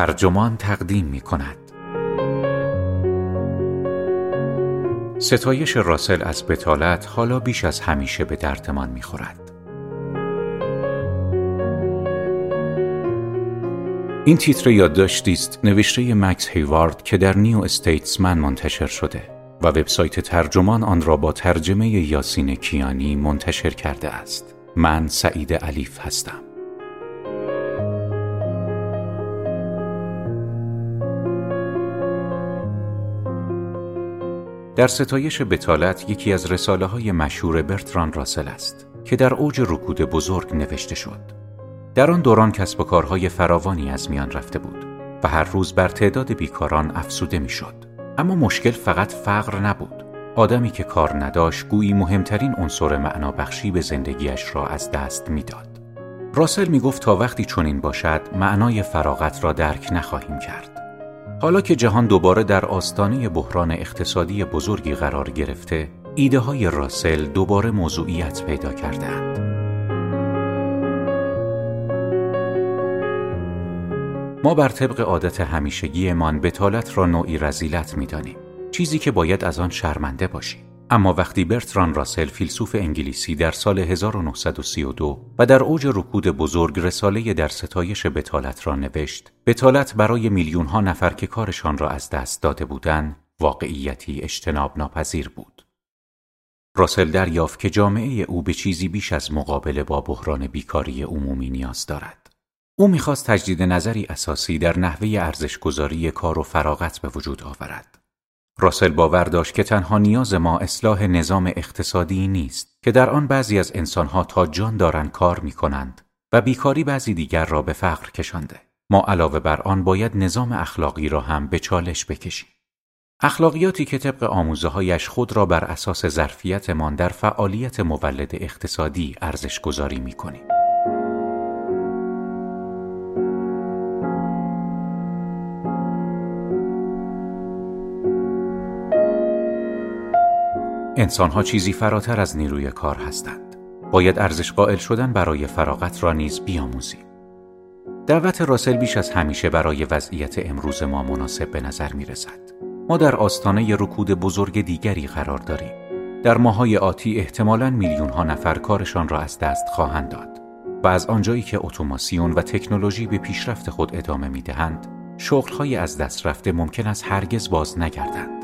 ترجمان تقدیم می کند ستایش راسل از بتالت حالا بیش از همیشه به دردمان می خورد. این تیتر یادداشتی است نوشته مکس هیوارد که در نیو استیتسمن منتشر شده و وبسایت ترجمان آن را با ترجمه یاسین کیانی منتشر کرده است. من سعید علیف هستم. در ستایش بتالت یکی از رساله های مشهور برتران راسل است که در اوج رکود بزرگ نوشته شد. در آن دوران کسب و کارهای فراوانی از میان رفته بود و هر روز بر تعداد بیکاران افسوده می‌شد. اما مشکل فقط فقر نبود. آدمی که کار نداشت گویی مهمترین عنصر معنابخشی به زندگیش را از دست می‌داد. راسل می گفت تا وقتی چنین باشد معنای فراغت را درک نخواهیم کرد. حالا که جهان دوباره در آستانه بحران اقتصادی بزرگی قرار گرفته، ایده های راسل دوباره موضوعیت پیدا کردند. ما بر طبق عادت همیشگیمان بتالت را نوعی رزیلت می‌دانیم چیزی که باید از آن شرمنده باشیم اما وقتی برتران راسل فیلسوف انگلیسی در سال 1932 و در اوج رکود بزرگ رساله در ستایش بتالت را نوشت بتالت برای میلیون ها نفر که کارشان را از دست داده بودند واقعیتی اجتناب ناپذیر بود. راسل دریافت که جامعه او به چیزی بیش از مقابله با بحران بیکاری عمومی نیاز دارد. او می‌خواست تجدید نظری اساسی در نحوه ارزشگذاری کار و فراغت به وجود آورد. راسل باور داشت که تنها نیاز ما اصلاح نظام اقتصادی نیست که در آن بعضی از انسانها تا جان دارند کار می کنند و بیکاری بعضی دیگر را به فقر کشانده. ما علاوه بر آن باید نظام اخلاقی را هم به چالش بکشیم. اخلاقیاتی که طبق آموزه هایش خود را بر اساس ظرفیتمان در فعالیت مولد اقتصادی ارزش گذاری. انسانها چیزی فراتر از نیروی کار هستند. باید ارزش قائل شدن برای فراغت را نیز بیاموزیم. دعوت راسل بیش از همیشه برای وضعیت امروز ما مناسب به نظر می رسد. ما در آستانه رکود بزرگ دیگری قرار داریم. در ماهای آتی احتمالاً میلیون ها نفر کارشان را از دست خواهند داد و از آنجایی که اتوماسیون و تکنولوژی به پیشرفت خود ادامه می دهند، شغلهای از دست رفته ممکن است هرگز باز نگردند.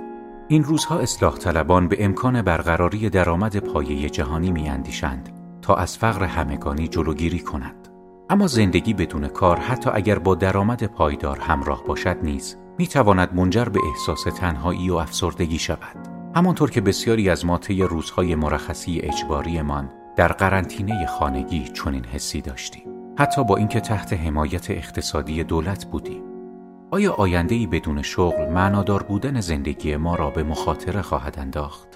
این روزها اصلاح طلبان به امکان برقراری درآمد پایه جهانی میاندیشند تا از فقر همگانی جلوگیری کنند. اما زندگی بدون کار حتی اگر با درآمد پایدار همراه باشد نیز می‌تواند منجر به احساس تنهایی و افسردگی شود. همانطور که بسیاری از ما طی روزهای مرخصی اجباریمان در قرنطینه خانگی چنین حسی داشتیم. حتی با اینکه تحت حمایت اقتصادی دولت بودیم. آیا آینده‌ای بدون شغل معنادار بودن زندگی ما را به مخاطره خواهد انداخت؟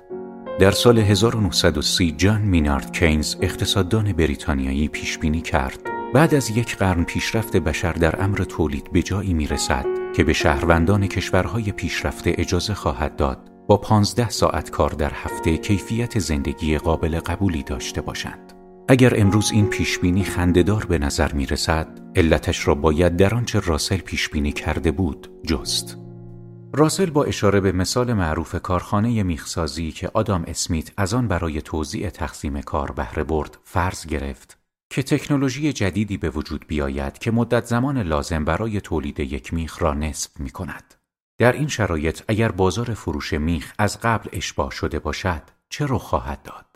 در سال 1930 جان مینارد کینز اقتصاددان بریتانیایی پیش بینی کرد بعد از یک قرن پیشرفت بشر در امر تولید به جایی می رسد که به شهروندان کشورهای پیشرفته اجازه خواهد داد با 15 ساعت کار در هفته کیفیت زندگی قابل قبولی داشته باشند. اگر امروز این پیشبینی خندهدار به نظر می رسد، علتش را باید در آنچه راسل پیشبینی کرده بود جست. راسل با اشاره به مثال معروف کارخانه میخسازی که آدام اسمیت از آن برای توضیع تقسیم کار بهره برد فرض گرفت که تکنولوژی جدیدی به وجود بیاید که مدت زمان لازم برای تولید یک میخ را نصف می کند. در این شرایط اگر بازار فروش میخ از قبل اشباه شده باشد چه رخ خواهد داد؟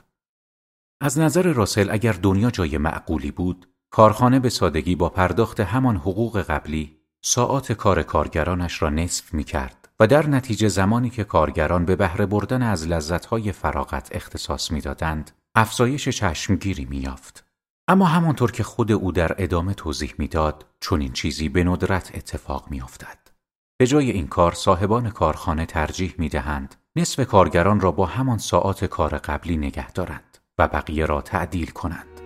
از نظر راسل اگر دنیا جای معقولی بود، کارخانه به سادگی با پرداخت همان حقوق قبلی ساعات کار کارگرانش را نصف می کرد و در نتیجه زمانی که کارگران به بهره بردن از لذتهای فراغت اختصاص می‌دادند، افزایش چشمگیری میافت. اما همانطور که خود او در ادامه توضیح می‌داد، چون این چیزی به ندرت اتفاق میافتد. به جای این کار صاحبان کارخانه ترجیح می دهند نصف کارگران را با همان ساعات کار قبلی نگه دارند. و بقیه را تعدیل کنند.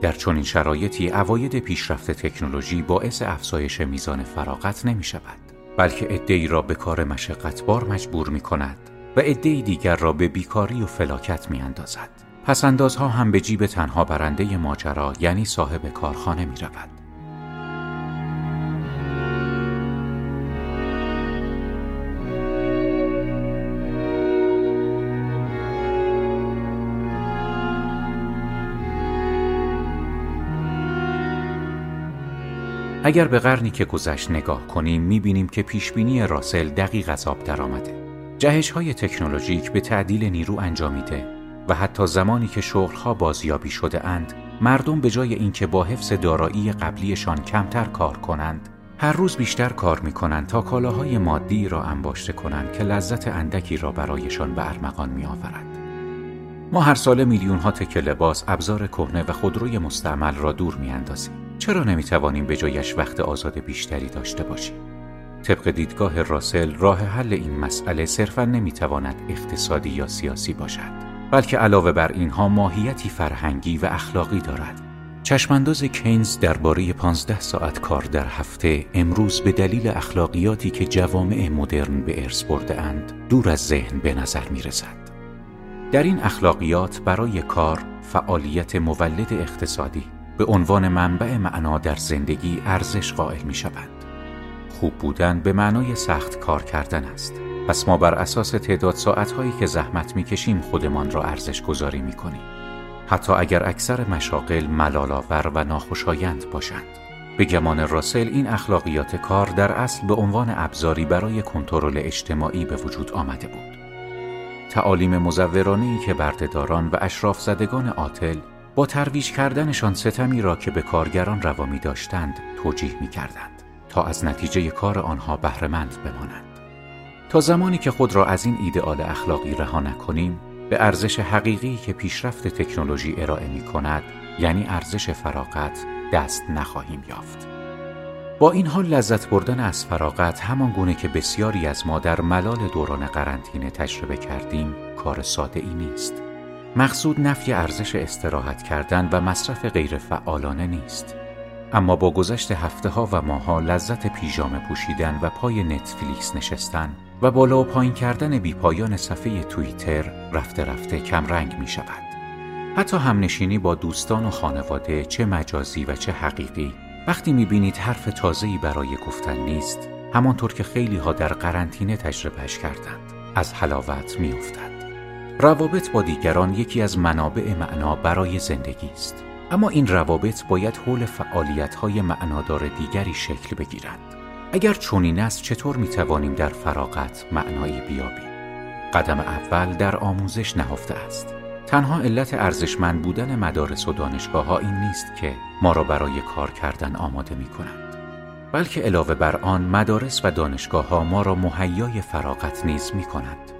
در چنین شرایطی اواید پیشرفت تکنولوژی باعث افزایش میزان فراغت نمی شود بلکه عدهای را به کار مشقتبار مجبور می کند و عدهای دیگر را به بیکاری و فلاکت می اندازد. پسندازها هم به جیب تنها برنده ماجرا یعنی صاحب کارخانه می رود. اگر به قرنی که گذشت نگاه کنیم می‌بینیم که پیشبینی راسل دقیق از آب درآمده. جهش های تکنولوژیک به تعدیل نیرو انجامیده و حتی زمانی که شغلها بازیابی شده اند مردم به جای اینکه با حفظ دارایی قبلیشان کمتر کار کنند هر روز بیشتر کار می کنند تا کالاهای مادی را انباشته کنند که لذت اندکی را برایشان به ارمغان می آورد. ما هر ساله میلیون ها تکه لباس، ابزار کهنه و خودروی مستعمل را دور می اندازیم. چرا نمی توانیم به جایش وقت آزاد بیشتری داشته باشیم؟ طبق دیدگاه راسل راه حل این مسئله صرفا نمی تواند اقتصادی یا سیاسی باشد بلکه علاوه بر اینها ماهیتی فرهنگی و اخلاقی دارد چشمانداز کینز درباره 15 ساعت کار در هفته امروز به دلیل اخلاقیاتی که جوامع مدرن به ارث برده اند دور از ذهن به نظر می رسد. در این اخلاقیات برای کار فعالیت مولد اقتصادی به عنوان منبع معنا در زندگی ارزش قائل می شود. خوب بودن به معنای سخت کار کردن است. پس ما بر اساس تعداد ساعتهایی که زحمت می کشیم خودمان را ارزش گذاری می کنیم. حتی اگر اکثر مشاقل ملالآور و ناخوشایند باشند. به گمان راسل این اخلاقیات کار در اصل به عنوان ابزاری برای کنترل اجتماعی به وجود آمده بود. تعالیم مزورانه که بردهداران و اشراف زدگان عاطل با ترویج کردنشان ستمی را که به کارگران روامی داشتند توجیه می کردند تا از نتیجه کار آنها بهرهمند بمانند. تا زمانی که خود را از این ایدئال اخلاقی رها نکنیم به ارزش حقیقی که پیشرفت تکنولوژی ارائه می کند یعنی ارزش فراغت دست نخواهیم یافت. با این حال لذت بردن از فراغت همان گونه که بسیاری از ما در ملال دوران قرنطینه تجربه کردیم کار ساده ای نیست. مقصود نفی ارزش استراحت کردن و مصرف غیر فعالانه نیست. اما با گذشت هفته ها و ماها لذت پیژامه پوشیدن و پای نتفلیکس نشستن و بالا و پایین کردن بیپایان صفحه توییتر رفته رفته کمرنگ می شود. حتی همنشینی با دوستان و خانواده چه مجازی و چه حقیقی وقتی می بینید حرف تازه‌ای برای گفتن نیست همانطور که خیلی ها در قرنطینه تجربهش کردند از حلاوت می افتد. روابط با دیگران یکی از منابع معنا برای زندگی است. اما این روابط باید حول فعالیت های معنادار دیگری شکل بگیرند اگر چنین است چطور می توانیم در فراغت معنایی بیابیم؟ قدم اول در آموزش نهفته است. تنها علت ارزشمند بودن مدارس و دانشگاه ها این نیست که ما را برای کار کردن آماده می کنند بلکه علاوه بر آن مدارس و دانشگاه ها ما را مهیای فراغت نیز می کنند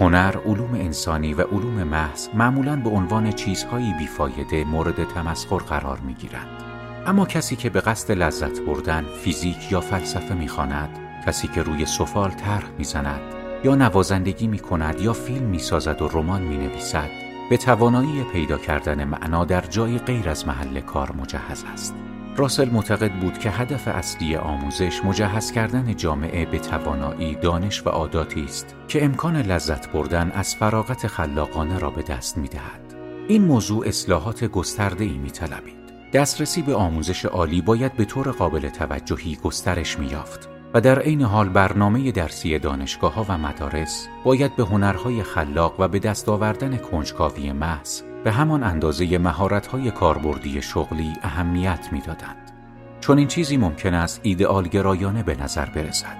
هنر، علوم انسانی و علوم محض معمولا به عنوان چیزهایی بیفایده مورد تمسخر قرار می گیرند. اما کسی که به قصد لذت بردن فیزیک یا فلسفه می‌خواند کسی که روی سفال طرح می‌زند یا نوازندگی می کند یا فیلم می سازد و رمان می نویسد به توانایی پیدا کردن معنا در جای غیر از محل کار مجهز است. راسل معتقد بود که هدف اصلی آموزش مجهز کردن جامعه به توانایی دانش و عاداتی است که امکان لذت بردن از فراغت خلاقانه را به دست می دهد. این موضوع اصلاحات گسترده ای می طلبید. دسترسی به آموزش عالی باید به طور قابل توجهی گسترش می یافت و در عین حال برنامه درسی دانشگاه ها و مدارس باید به هنرهای خلاق و به دست آوردن کنجکاوی محض به همان اندازه مهارت‌های کاربردی شغلی اهمیت می‌دادند. چون این چیزی ممکن است ایدئال گرایانه به نظر برسد.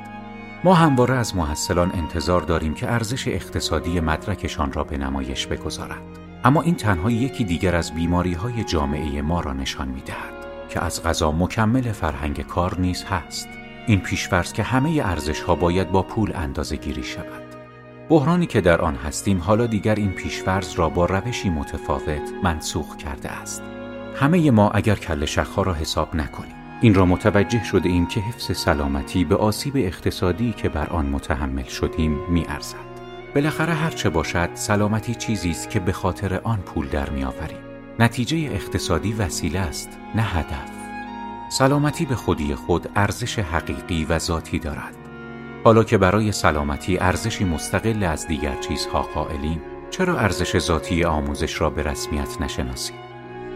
ما همواره از محصلان انتظار داریم که ارزش اقتصادی مدرکشان را به نمایش بگذارند. اما این تنها یکی دیگر از بیماری های جامعه ما را نشان می دهد که از غذا مکمل فرهنگ کار نیز هست. این پیشفرض که همه ارزش ها باید با پول اندازه گیری شود. بحرانی که در آن هستیم حالا دیگر این پیشفرض را با روشی متفاوت منسوخ کرده است. همه ما اگر کل شخها را حساب نکنیم این را متوجه شده ایم که حفظ سلامتی به آسیب اقتصادی که بر آن متحمل شدیم می ارزد. بالاخره هر چه باشد سلامتی چیزی است که به خاطر آن پول در میآوریم نتیجه اقتصادی وسیله است نه هدف سلامتی به خودی خود ارزش حقیقی و ذاتی دارد حالا که برای سلامتی ارزشی مستقل از دیگر چیزها قائلیم چرا ارزش ذاتی آموزش را به رسمیت نشناسیم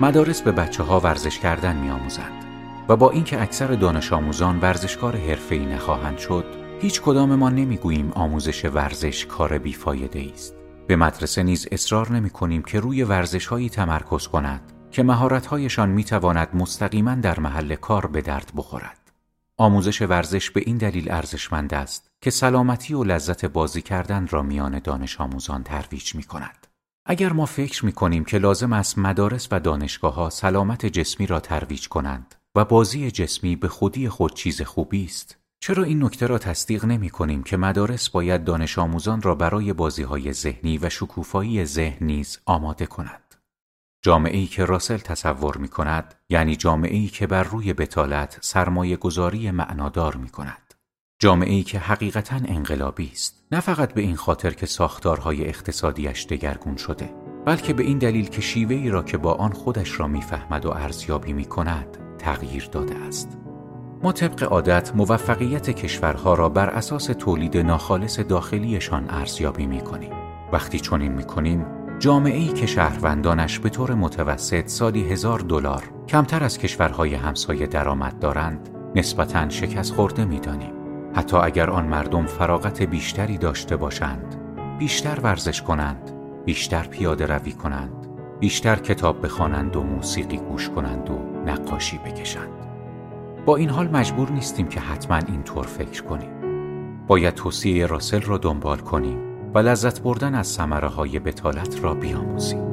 مدارس به بچه ها ورزش کردن می آموزند و با اینکه اکثر دانش آموزان ورزشکار حرفه‌ای نخواهند شد هیچ کدام ما نمی‌گوییم آموزش ورزش کار بیفایده است. به مدرسه نیز اصرار نمی کنیم که روی ورزش هایی تمرکز کند که مهارت‌هایشان می‌تواند مستقیما در محل کار به درد بخورد. آموزش ورزش به این دلیل ارزشمند است که سلامتی و لذت بازی کردن را میان دانش آموزان ترویج می کند. اگر ما فکر می کنیم که لازم است مدارس و دانشگاه ها سلامت جسمی را ترویج کنند و بازی جسمی به خودی خود چیز خوبی است چرا این نکته را تصدیق نمی کنیم که مدارس باید دانش آموزان را برای بازی های ذهنی و شکوفایی ذهن نیز آماده کند جامعه ای که راسل تصور می کند یعنی جامعه ای که بر روی بتالت سرمایه گذاری معنادار می کند جامعه ای که حقیقتا انقلابی است. نه فقط به این خاطر که ساختارهای اقتصادیش دگرگون شده بلکه به این دلیل که شیوه ای را که با آن خودش را می‌فهمد و ارزیابی می کند تغییر داده است. ما طبق عادت موفقیت کشورها را بر اساس تولید ناخالص داخلیشان ارزیابی می کنیم. وقتی چنین می کنیم جامعه که شهروندانش به طور متوسط سالی هزار دلار کمتر از کشورهای همسایه درآمد دارند نسبتا شکست خورده می دانیم. حتی اگر آن مردم فراغت بیشتری داشته باشند بیشتر ورزش کنند بیشتر پیاده روی کنند بیشتر کتاب بخوانند و موسیقی گوش کنند و نقاشی بکشند. با این حال مجبور نیستیم که حتما اینطور فکر کنیم. باید توصیه راسل را دنبال کنیم. و لذت بردن از ثمره های بتالت را بیاموزیم.